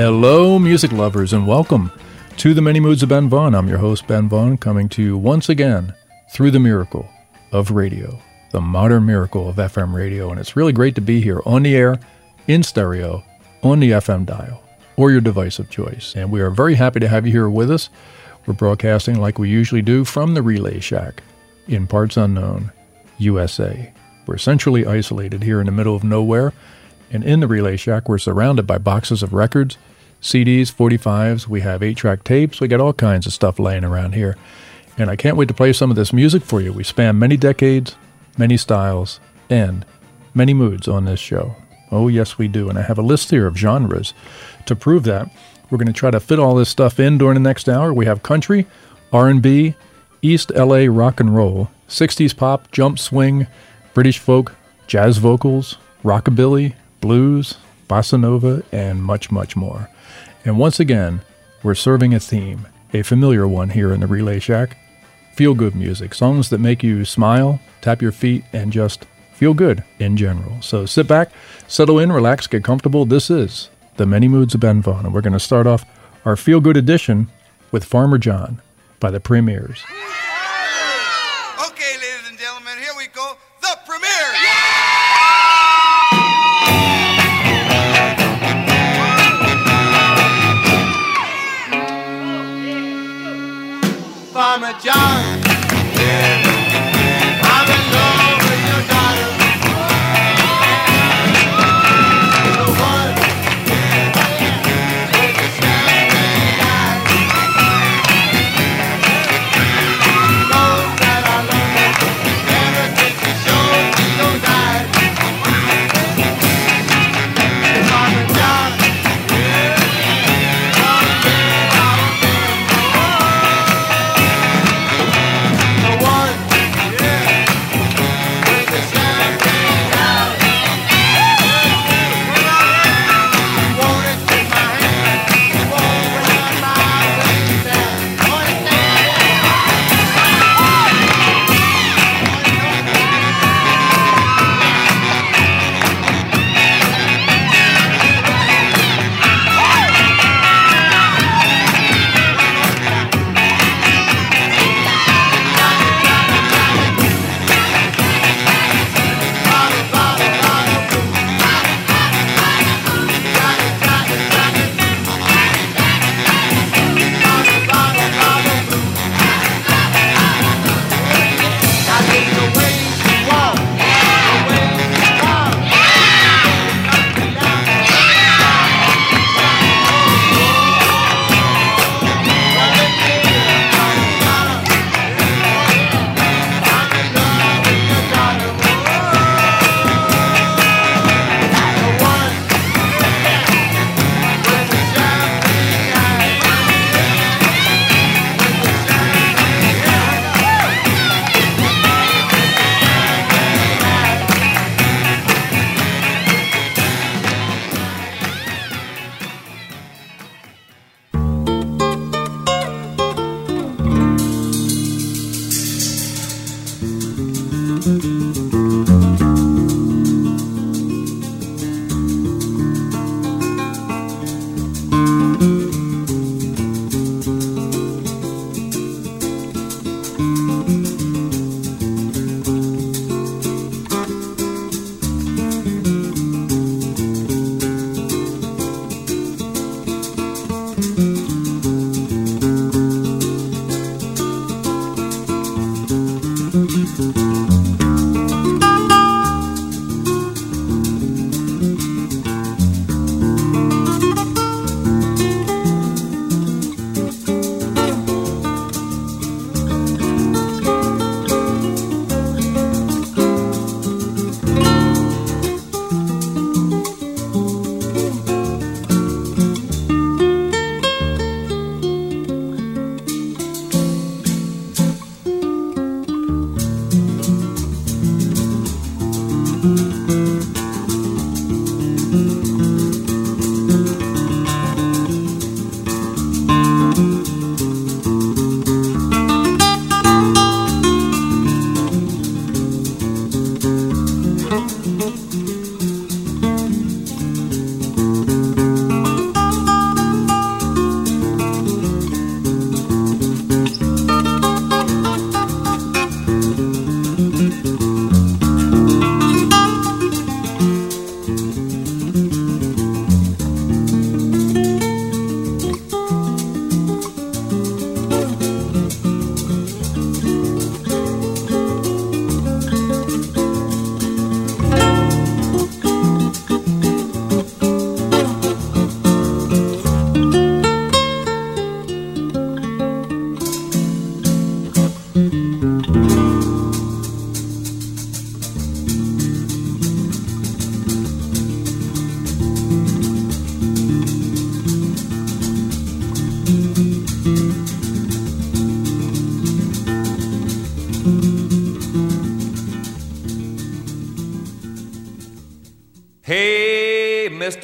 Hello, music lovers, and welcome to the Many Moods of Ben Vaughn. I'm your host, Ben Vaughn, coming to you once again through the miracle of radio, the modern miracle of FM radio. And it's really great to be here on the air, in stereo, on the FM dial, or your device of choice. And we are very happy to have you here with us. We're broadcasting like we usually do from the Relay Shack in parts unknown, USA. We're centrally isolated here in the middle of nowhere. And in the Relay Shack, we're surrounded by boxes of records CDs, 45s, we have 8 track tapes, we got all kinds of stuff laying around here. And I can't wait to play some of this music for you. We span many decades, many styles, and many moods on this show. Oh, yes, we do. And I have a list here of genres to prove that. We're going to try to fit all this stuff in during the next hour. We have country, R&B, East LA rock and roll, 60s pop, jump swing, British folk, jazz vocals, rockabilly, blues, bossa nova, and much, much more. And once again, we're serving a theme, a familiar one here in the Relay Shack feel good music, songs that make you smile, tap your feet, and just feel good in general. So sit back, settle in, relax, get comfortable. This is The Many Moods of Ben Vaughn, and we're going to start off our feel good edition with Farmer John by the Premiers. Okay, ladies and gentlemen, here we go. The premiere. Farmer John.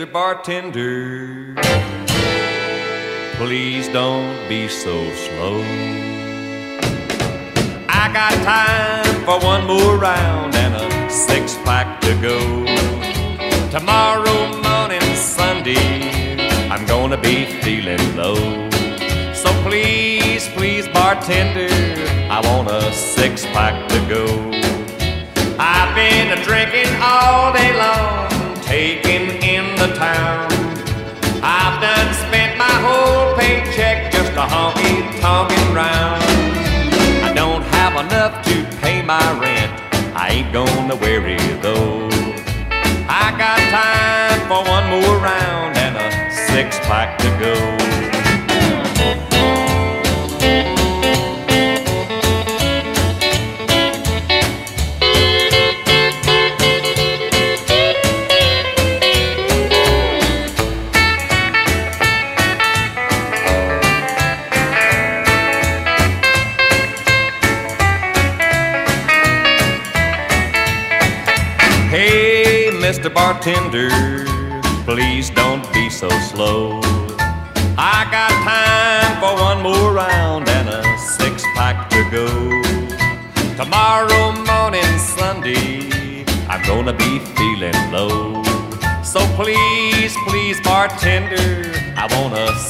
Mr. Bartender, please don't be so slow. I got time for one more round and a six pack to go. Tomorrow morning, Sunday, I'm gonna be feeling low. So please, please, bartender, I want a six pack to go. I've been drinking all day long, taking in the town. I've done spent my whole paycheck just a honky tonkin' round. I don't have enough to pay my rent. I ain't gonna worry though. I got time for one more round and a six pack to go.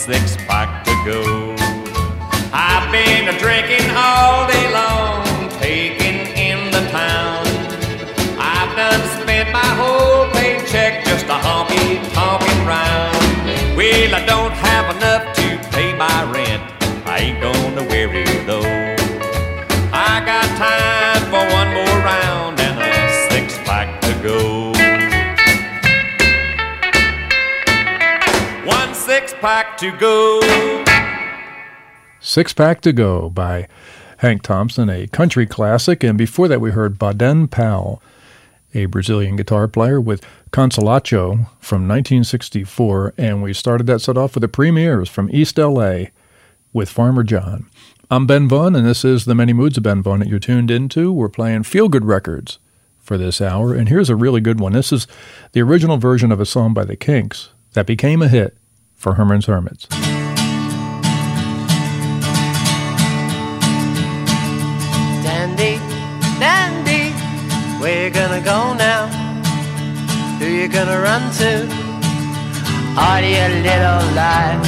Six pack to go. I've been a drinking all day long, taking in the town. I've done spent my whole paycheck just a honky tonkin' round. Well, I don't have enough to go. Six Pack to Go by Hank Thompson, a country classic. And before that, we heard Baden Powell, a Brazilian guitar player with Consolação from 1964. And we started that set off with the Premiers from East LA with Farmer John. I'm Ben Vaughn, and this is The Many Moods of Ben Vaughn that you're tuned into. We're playing feel good records for this hour. And here's a really good one. This is the original version of a song by the Kinks that became a hit for Herman's Hermits. Dandy, dandy, where you gonna go now? Who you gonna run to? Are you a little life?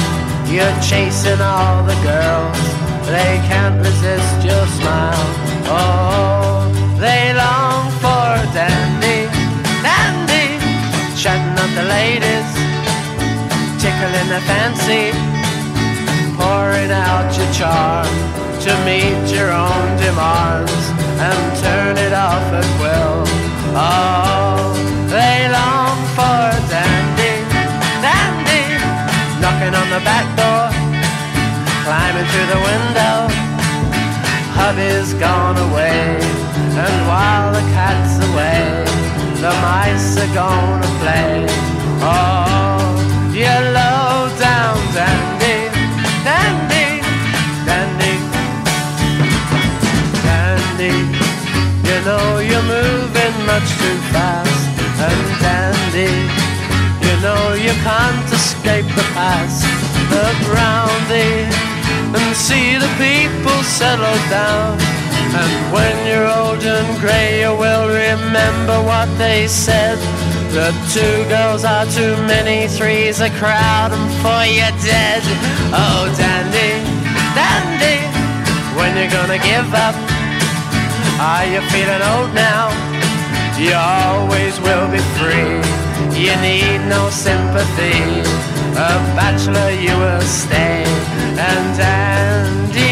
You're chasing all the girls. They can't resist your smile. Oh, they long for dandy, dandy, chatting up the ladies, tickling their fancy pouring out your charm to meet your own demands and turn it off at will. Oh, they long for dandy, dandy, knocking on the back door, climbing through the window. Hubby's gone away, and while the cat's away, the mice are gonna play. Oh, you low down dandy, dandy, dandy, dandy. You know you're moving much too fast, and dandy, you know you can't escape the past. Look round thee and see the people settle down. And when you're old and grey, you will remember what they said. The two girls are too many, three's a crowd, and four you're dead. Oh, dandy, dandy, when you're gonna give up? Are you feeling old now? You always will be free. You need no sympathy. A bachelor you will stay. And Andy,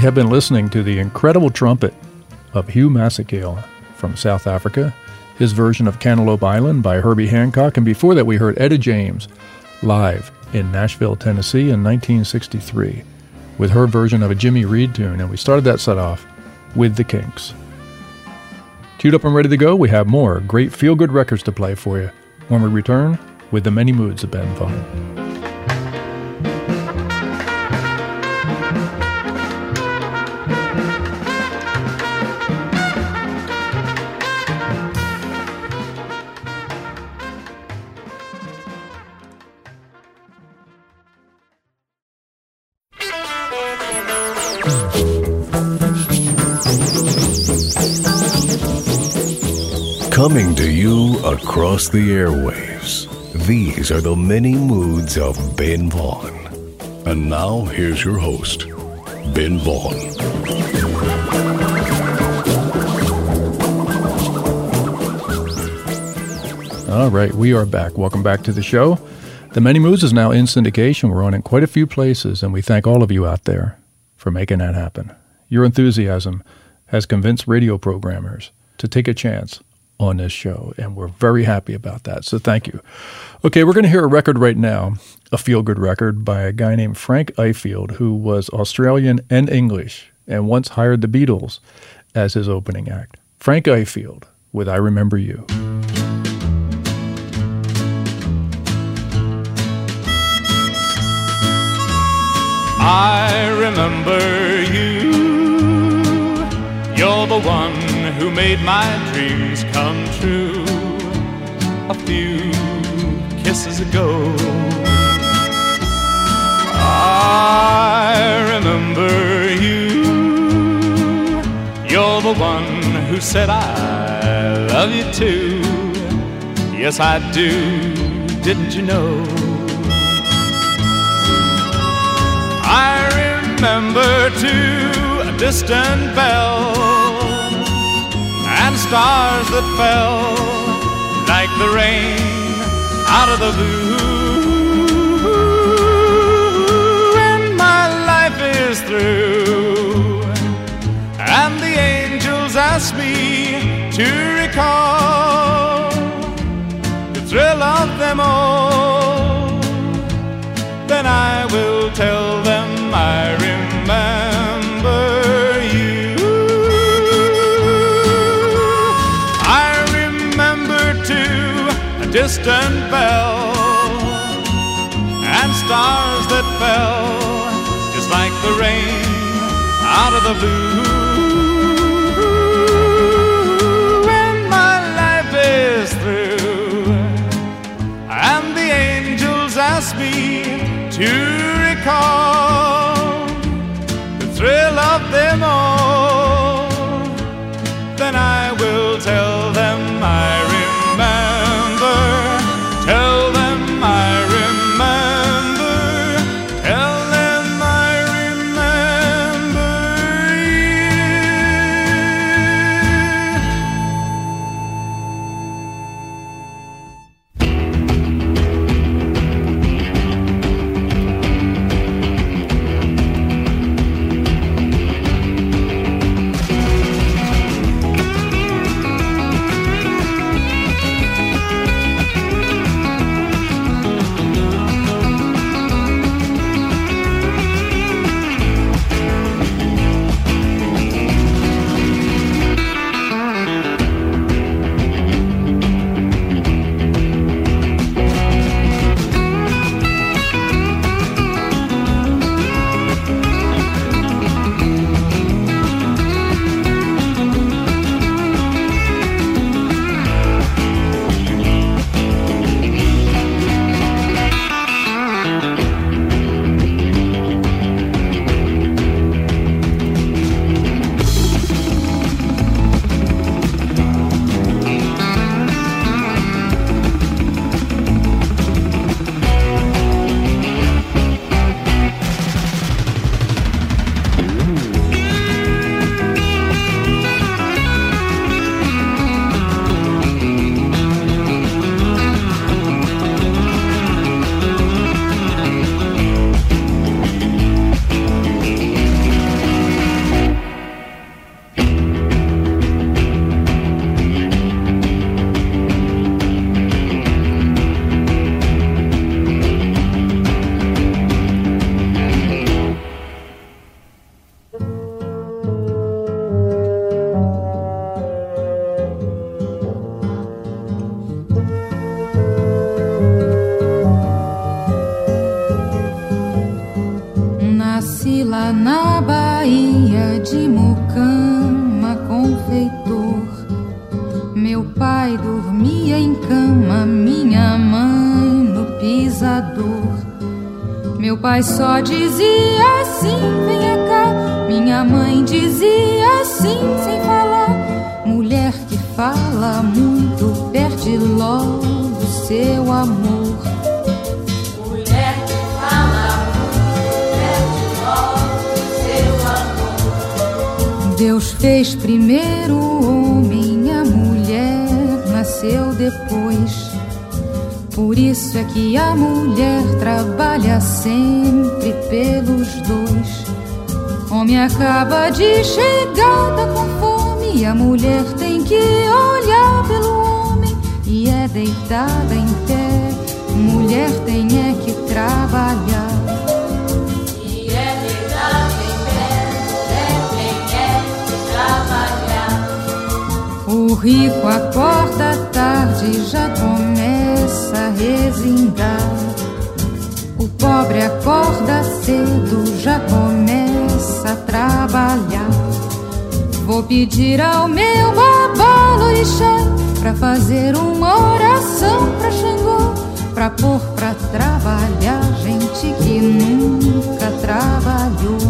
We have been listening to the incredible trumpet of Hugh Masekela from South Africa, his version of Cantaloupe Island by Herbie Hancock, and before that we heard Etta James live in Nashville, Tennessee in 1963 with her version of a Jimmy Reed tune, and we started that set off with the Kinks. Queued up and ready to go, we have more great feel good records to play for you when we return with the many moods of Ben Vaughn. Coming to you across the airwaves, these are the many moods of Ben Vaughn. And now, here's your host, Ben Vaughn. All right, we are back. Welcome back to the show. The Many Moods is now in syndication. We're on in quite a few places, and we thank all of you out there for making that happen. Your enthusiasm has convinced radio programmers to take a chance on this show, and we're very happy about that. So thank you. Okay, we're going to hear a record right now, a feel good record by a guy named Frank Ifield, who was Australian and English and once hired the Beatles as his opening act. Frank Ifield with I Remember You. I remember you. You're the one who made my dreams come true a few kisses ago. I remember you. You're the one who said I love you too. Yes, I do. Didn't you know? I remember too a distant bell and stars that fell like the rain out of the blue. Out of the blue. When my life is through and the angels ask me to recall dizia assim, venha cá. Minha mãe dizia assim, sem falar. Mulher que fala muito, perde logo seu amor. Mulher que fala muito, perde logo seu amor. Deus fez primeiro o homem, a mulher nasceu depois. Por isso é que a mulher trabalha sempre pelos dois. Homem acaba de chegar, tá com fome, e a mulher tem que olhar pelo homem. E é deitada em pé, mulher tem é que trabalhar. E é deitada em pé, mulher tem é que trabalhar. O rico acorda tarde, já começa a resingar. O pobre acorda cedo, já começa a trabalhar. Vou pedir ao meu babalorixá pra fazer uma oração pra Xangô, pra pôr pra trabalhar gente que nunca trabalhou.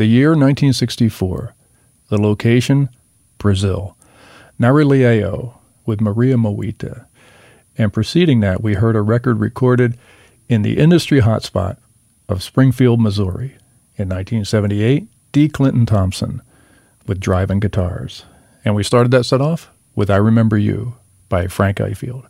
The year 1964. The location, Brazil. Nara Leão with Maria Moita. And preceding that, we heard a record recorded in the industry hotspot of Springfield, Missouri. In 1978, D. Clinton Thompson with Driving Guitars. And we started that set off with I Remember You by Frank Ifield.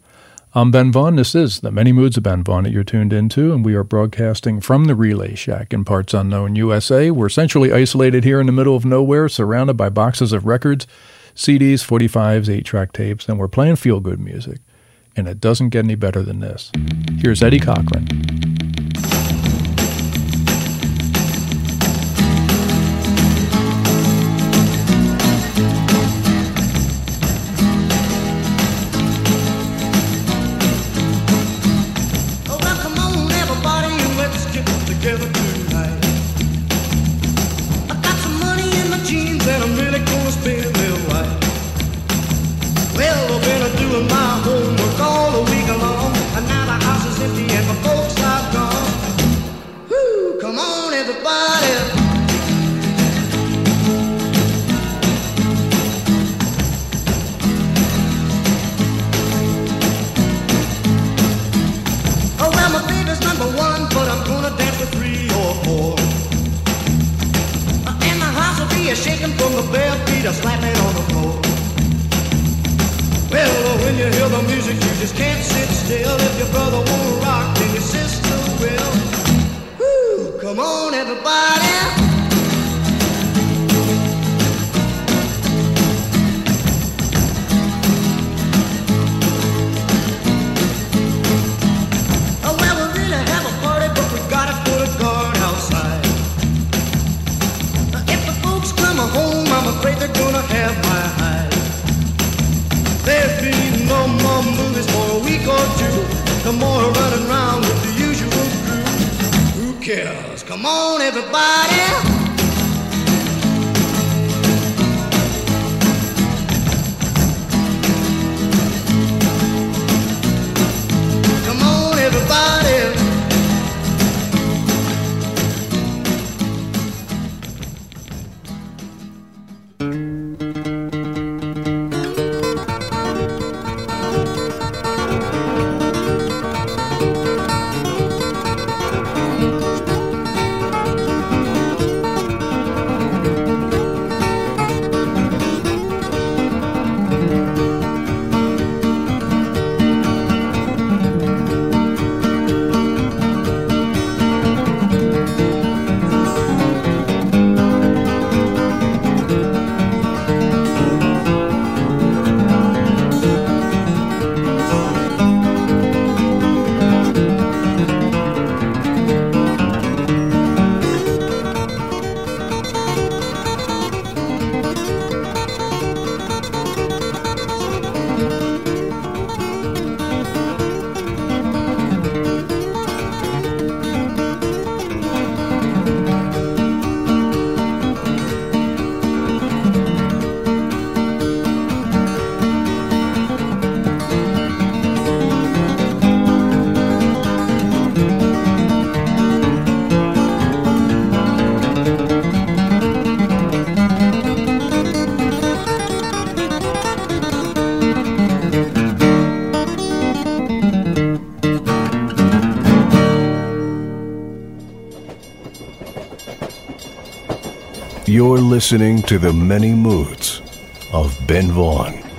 I'm Ben Vaughn. This is the Many Moods of Ben Vaughn that you're tuned into, and we are broadcasting from the Relay Shack in parts unknown USA. We're centrally isolated here in the middle of nowhere, surrounded by boxes of records, CDs, 45s, 8 track tapes, and we're playing feel good music. And it doesn't get any better than this. Here's Eddie Cochran. Cares? Come on, everybody. You're listening to the many moods of Ben Vaughn.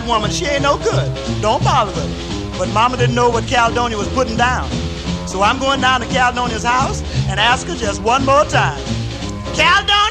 That woman. She ain't no good. Don't bother her. But mama didn't know what Caledonia was putting down. So I'm going down to Caledonia's house and ask her just one more time. Caledonia!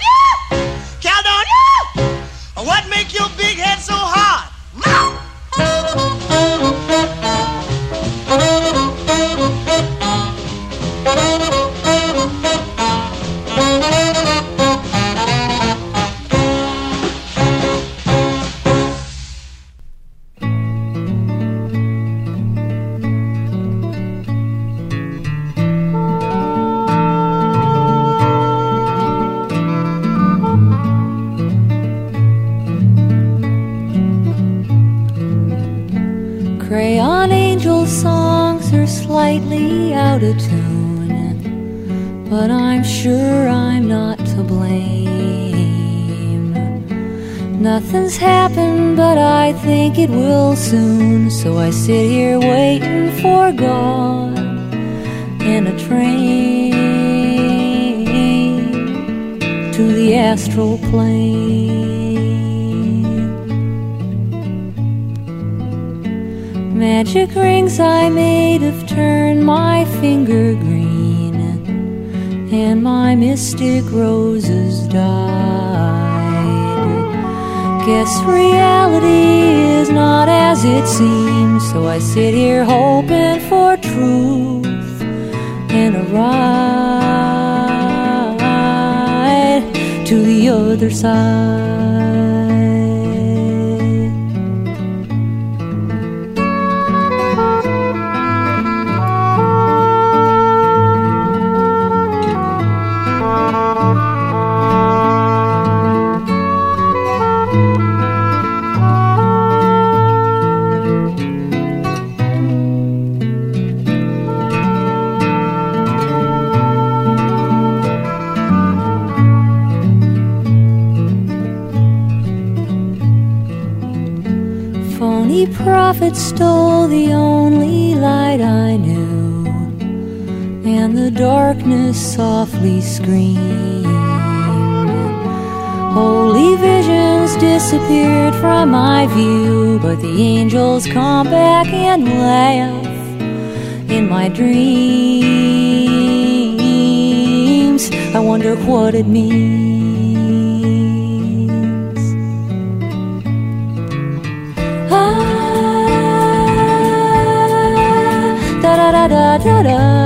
To the astral plane. Magic rings I made have turned my finger green, and my mystic roses died. Guess reality is not as it seems, so I sit here hoping for truth and a ride to the other side. Prophet stole the only light I knew, and the darkness softly screamed. Holy visions disappeared from my view, but the angels come back and laugh in my dreams. I wonder what it means. Shut up.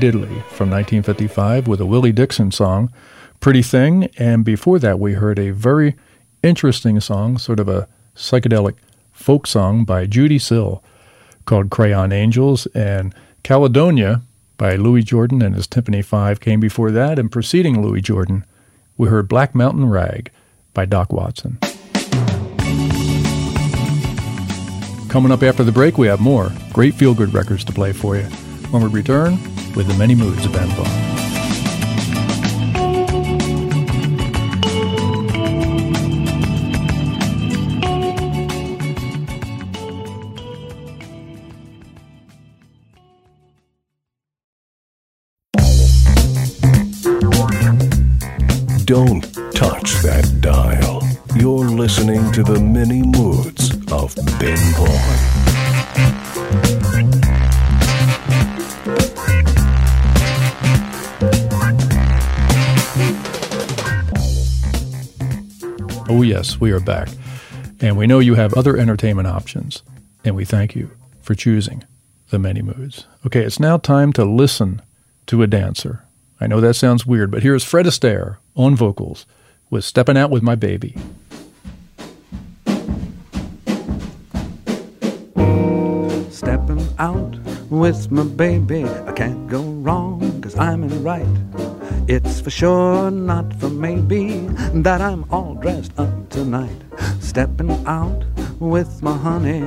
Diddley from 1955 with a Willie Dixon song, Pretty Thing. And before that, we heard a very interesting song, sort of a psychedelic folk song by Judee Sill called Crayon Angels. And Caledonia by Louis Jordan and his Tympany Five came before that. And preceding Louis Jordan, we heard Black Mountain Rag by Doc Watson. Coming up after the break, we have more great feel good records to play for you when we return with the many moods of Ben Vaughn. Don't touch that dial. You're listening to the many moods of Ben Vaughn. Yes, we are back. And we know you have other entertainment options. And we thank you for choosing the many moods. Okay, it's now time to listen to a dancer. I know that sounds weird, but here's Fred Astaire on vocals with Stepping Out with My Baby. Stepping out with my baby, I can't go wrong, cause I'm in right. It's for sure, not for maybe, that I'm all dressed up tonight. Stepping out with my honey,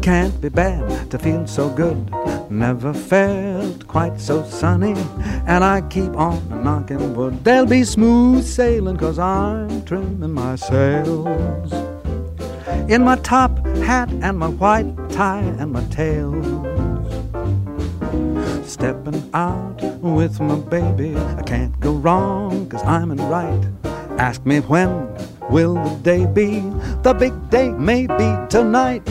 can't be bad to feel so good. Never felt quite so sunny, and I keep on knocking wood. They'll be smooth sailing, cause I'm trimming my sails in my top hat and my white tie and my tails. Stepping out with my baby, I can't go wrong, cause I'm in right. Ask me when will the day be? The big day may be tonight.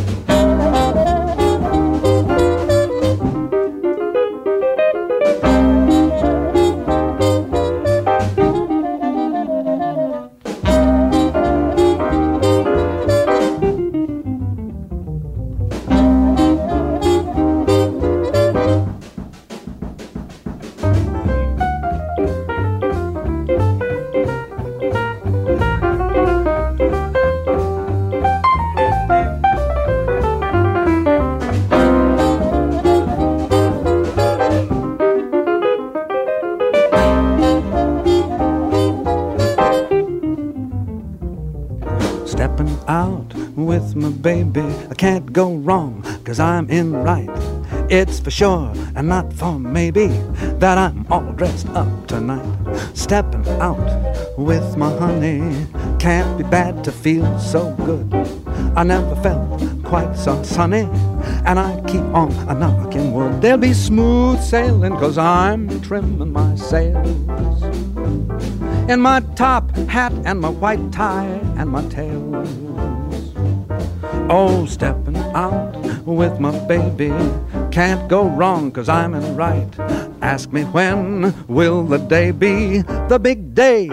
Baby. I can't go wrong, cause I'm in right. It's for sure and not for maybe that I'm all dressed up tonight. Stepping out with my honey. Can't be bad to feel so good. I never felt quite so sunny. And I keep on a knocking wood. There'll be smooth sailing, cause I'm trimming my sails. In my top hat and my white tie and my tails. Oh, stepping out with my baby. Can't go wrong, cause I'm in right. Ask me when will the day be? The big day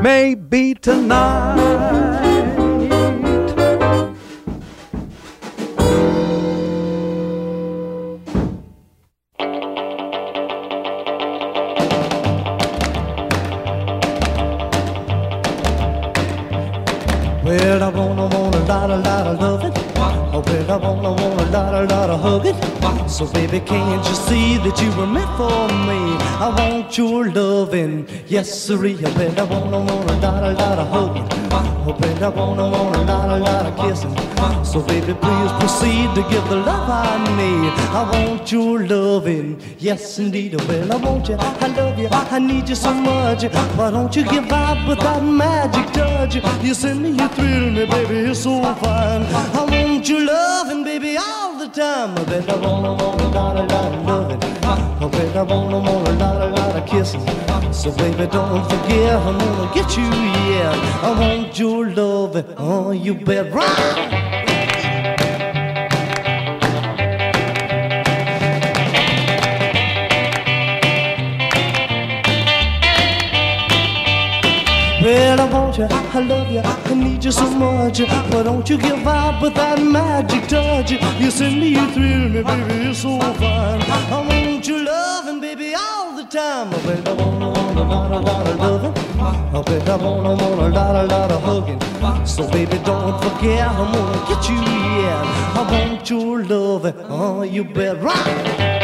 may be tonight. So, baby, can't you see that you were meant for me? I want your loving, yes, sirree. Oh, well, I wanna, want a lot, a lot of hugging. Oh, well, I wanna, want a lot, a lot of kissing. So, baby, please proceed to give the love I need. I want your loving, yes, indeed. Well, I want you, I love you, I need you so much. Why don't you give out with that magic touch? You send me, you thrill me, baby, you're so fine. I want your loving, baby, all the time. I bet I wanna, want a lot, a lot of loving. I bet I wanna, want a lot, a lot of kissing. So, baby, don't forget, I'm gonna get you, yeah. I want your loving, oh, you bet right. Well, want you, I love you, I need you so much. Why don't you give out with that magic touch? You send me, you thrill me, baby, you're so fine. I want your loving, baby, all the time. I bet I wanna, want a lot, a lot of loving. I bet I wanna, want a lot, a lot of hugging. So, baby, don't forget, I'm gonna get you, yeah. I want your loving, oh, you bet right.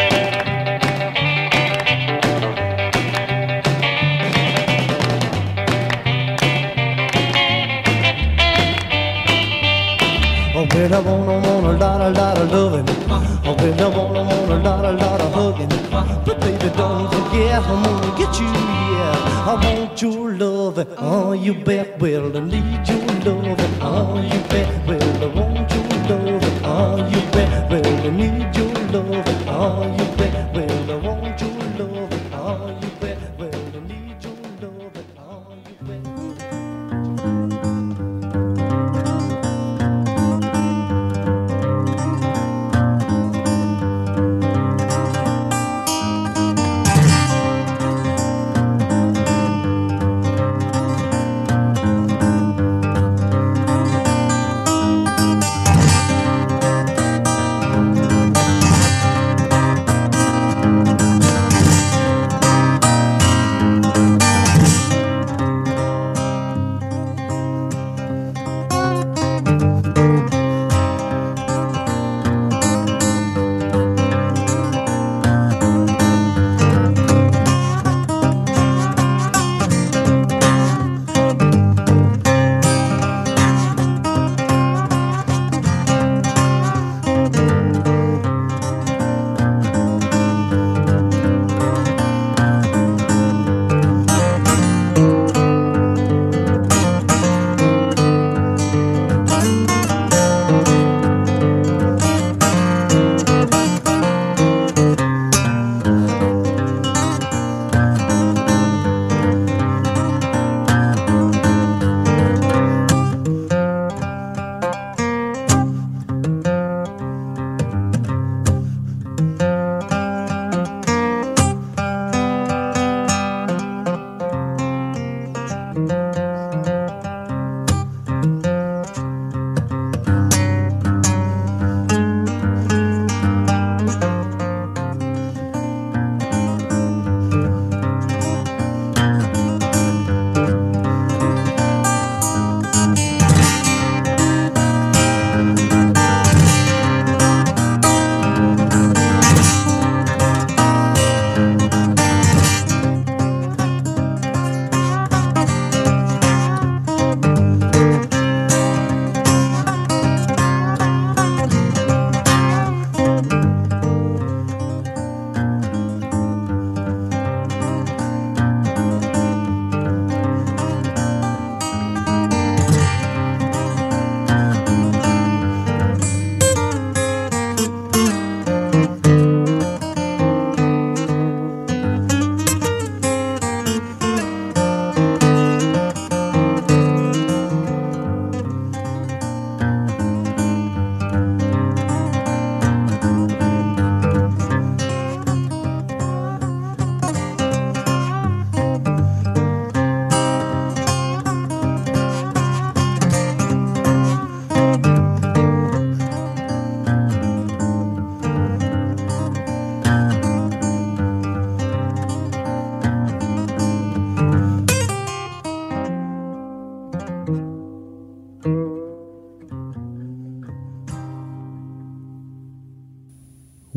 Baby, I wanna, want a lot, a lot of loving. Oh, baby, I wanna, want a lot, a lot of hugging. But baby, don't forget, I'm gonna get you, yeah. I want your loving. Oh, you bet, well, I need your loving. Oh, you bet, well, I want your loving. Oh, you bet, well, I need your loving. Oh, you bet, well, I want your loving. Oh, you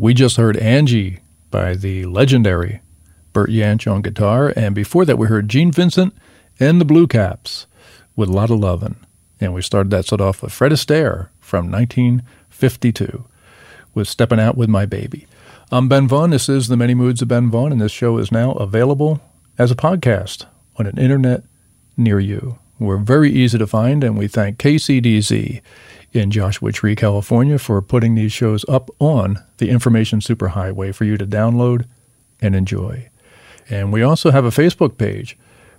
We just heard Angie by the legendary Bert Jansch on guitar, and before that we heard Gene Vincent and the Blue Caps with a lot of lovin'. And we started that set off with Fred Astaire from 1952 with Stepping Out with My Baby. I'm Ben Vaughn. This is The Many Moods of Ben Vaughn, and this show is now available as a podcast on an internet near you. We're very easy to find, and we thank KCDZ in Joshua Tree, California, for putting these shows up on the Information Superhighway for you to download and enjoy. And we also have a Facebook page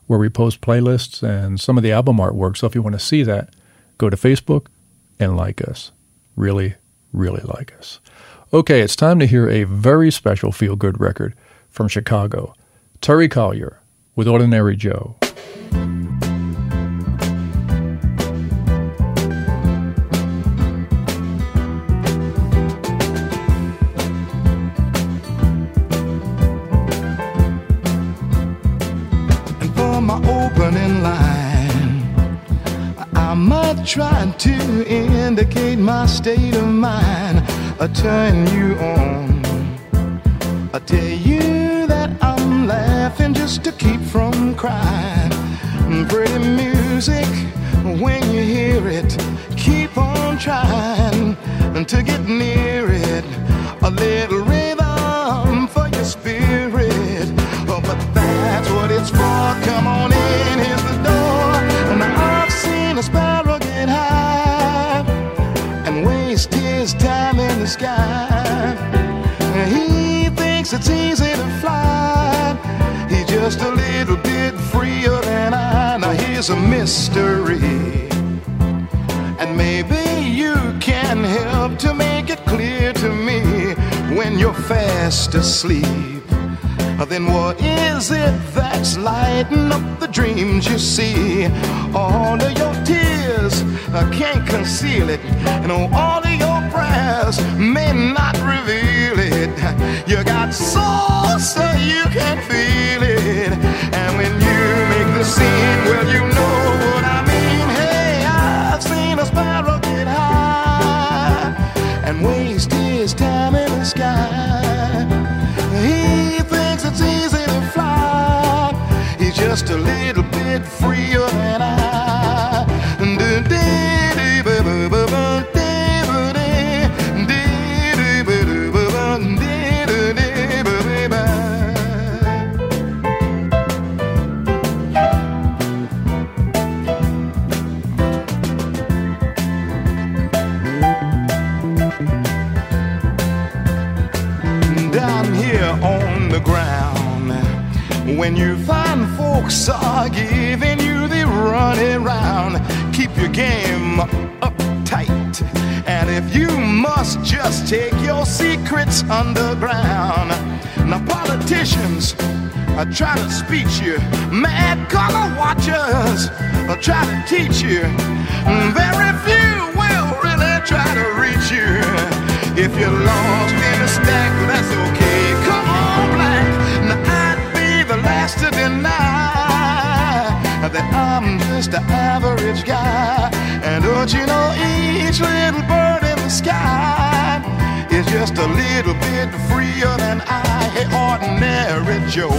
where we post playlists and some of the album artwork. So if you want to see that, go to Facebook and like us. Really, really like us. Okay, it's time to hear a very special feel good record from Chicago Terry Callier with Ordinary Joe. Trying to indicate my state of mind. I turn you on. I tell you that I'm laughing just to keep from crying. Pretty music, when you hear it, keep on trying to get near it. A little rhythm for your spirit. Oh, but that's what it's for. Come on in, thinks it's easy to fly. He's just a little bit freer than I. Now here's a mystery. And maybe you can help to make it clear to me when you're fast asleep. Then what is it that's lighting up the dreams you see? All of your tears, I can't conceal it. And all of your prayers may not reveal it. You got soul so you can feel it. And when you make the scene, well, you know what I mean. Hey, I've seen a sparrow get high and waste his time in the sky. He thinks it's easy to fly. He's just a little bit freer secrets underground. Now, politicians are trying to speech you, mad color watchers are trying to teach you. Very few will really try to reach you. If you're lost in a stack, that's okay. Come on, black. Now I'd be the last to deny that I'm just an average guy. And don't you know each little bird in the sky is just a little bit freer than I, hey, ordinary Joe.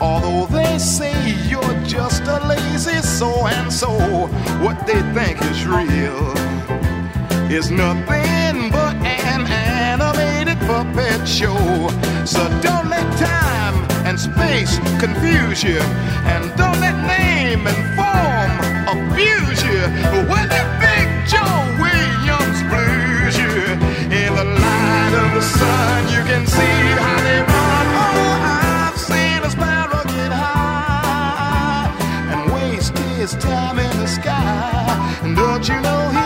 Although they say you're just a lazy so and so, what they think is real is nothing but an animated puppet show. So don't let time and space confuse you, and don't let name and form abuse you. When big Joe his time in the sky. And don't you know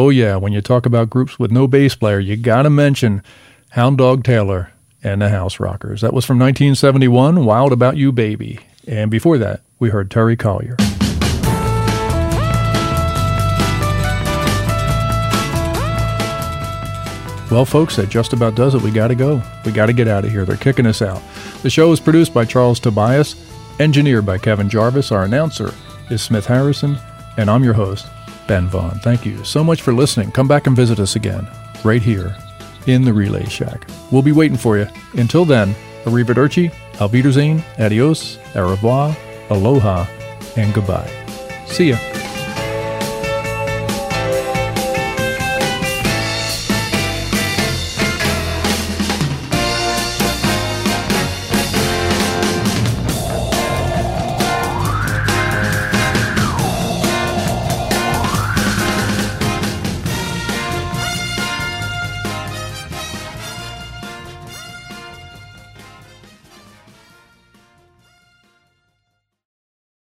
Oh, yeah, when you talk about groups with no bass player, you gotta mention Hound Dog Taylor and the House Rockers. That was from 1971, Wild About You Baby. And before that, we heard Terry Callier. Well, folks, that just about does it. We got to go. We got to get out of here. They're kicking us out. The show is produced by Charles Tobias, engineered by Kevin Jarvis. Our announcer is Smith Harrison, and I'm your host, Ben Vaughn. Thank you so much for listening. Come back and visit us again, right here in the Relay Shack. We'll be waiting for you. Until then, arrivederci, auf Wiedersehen, adios, au revoir, aloha, and goodbye. See ya.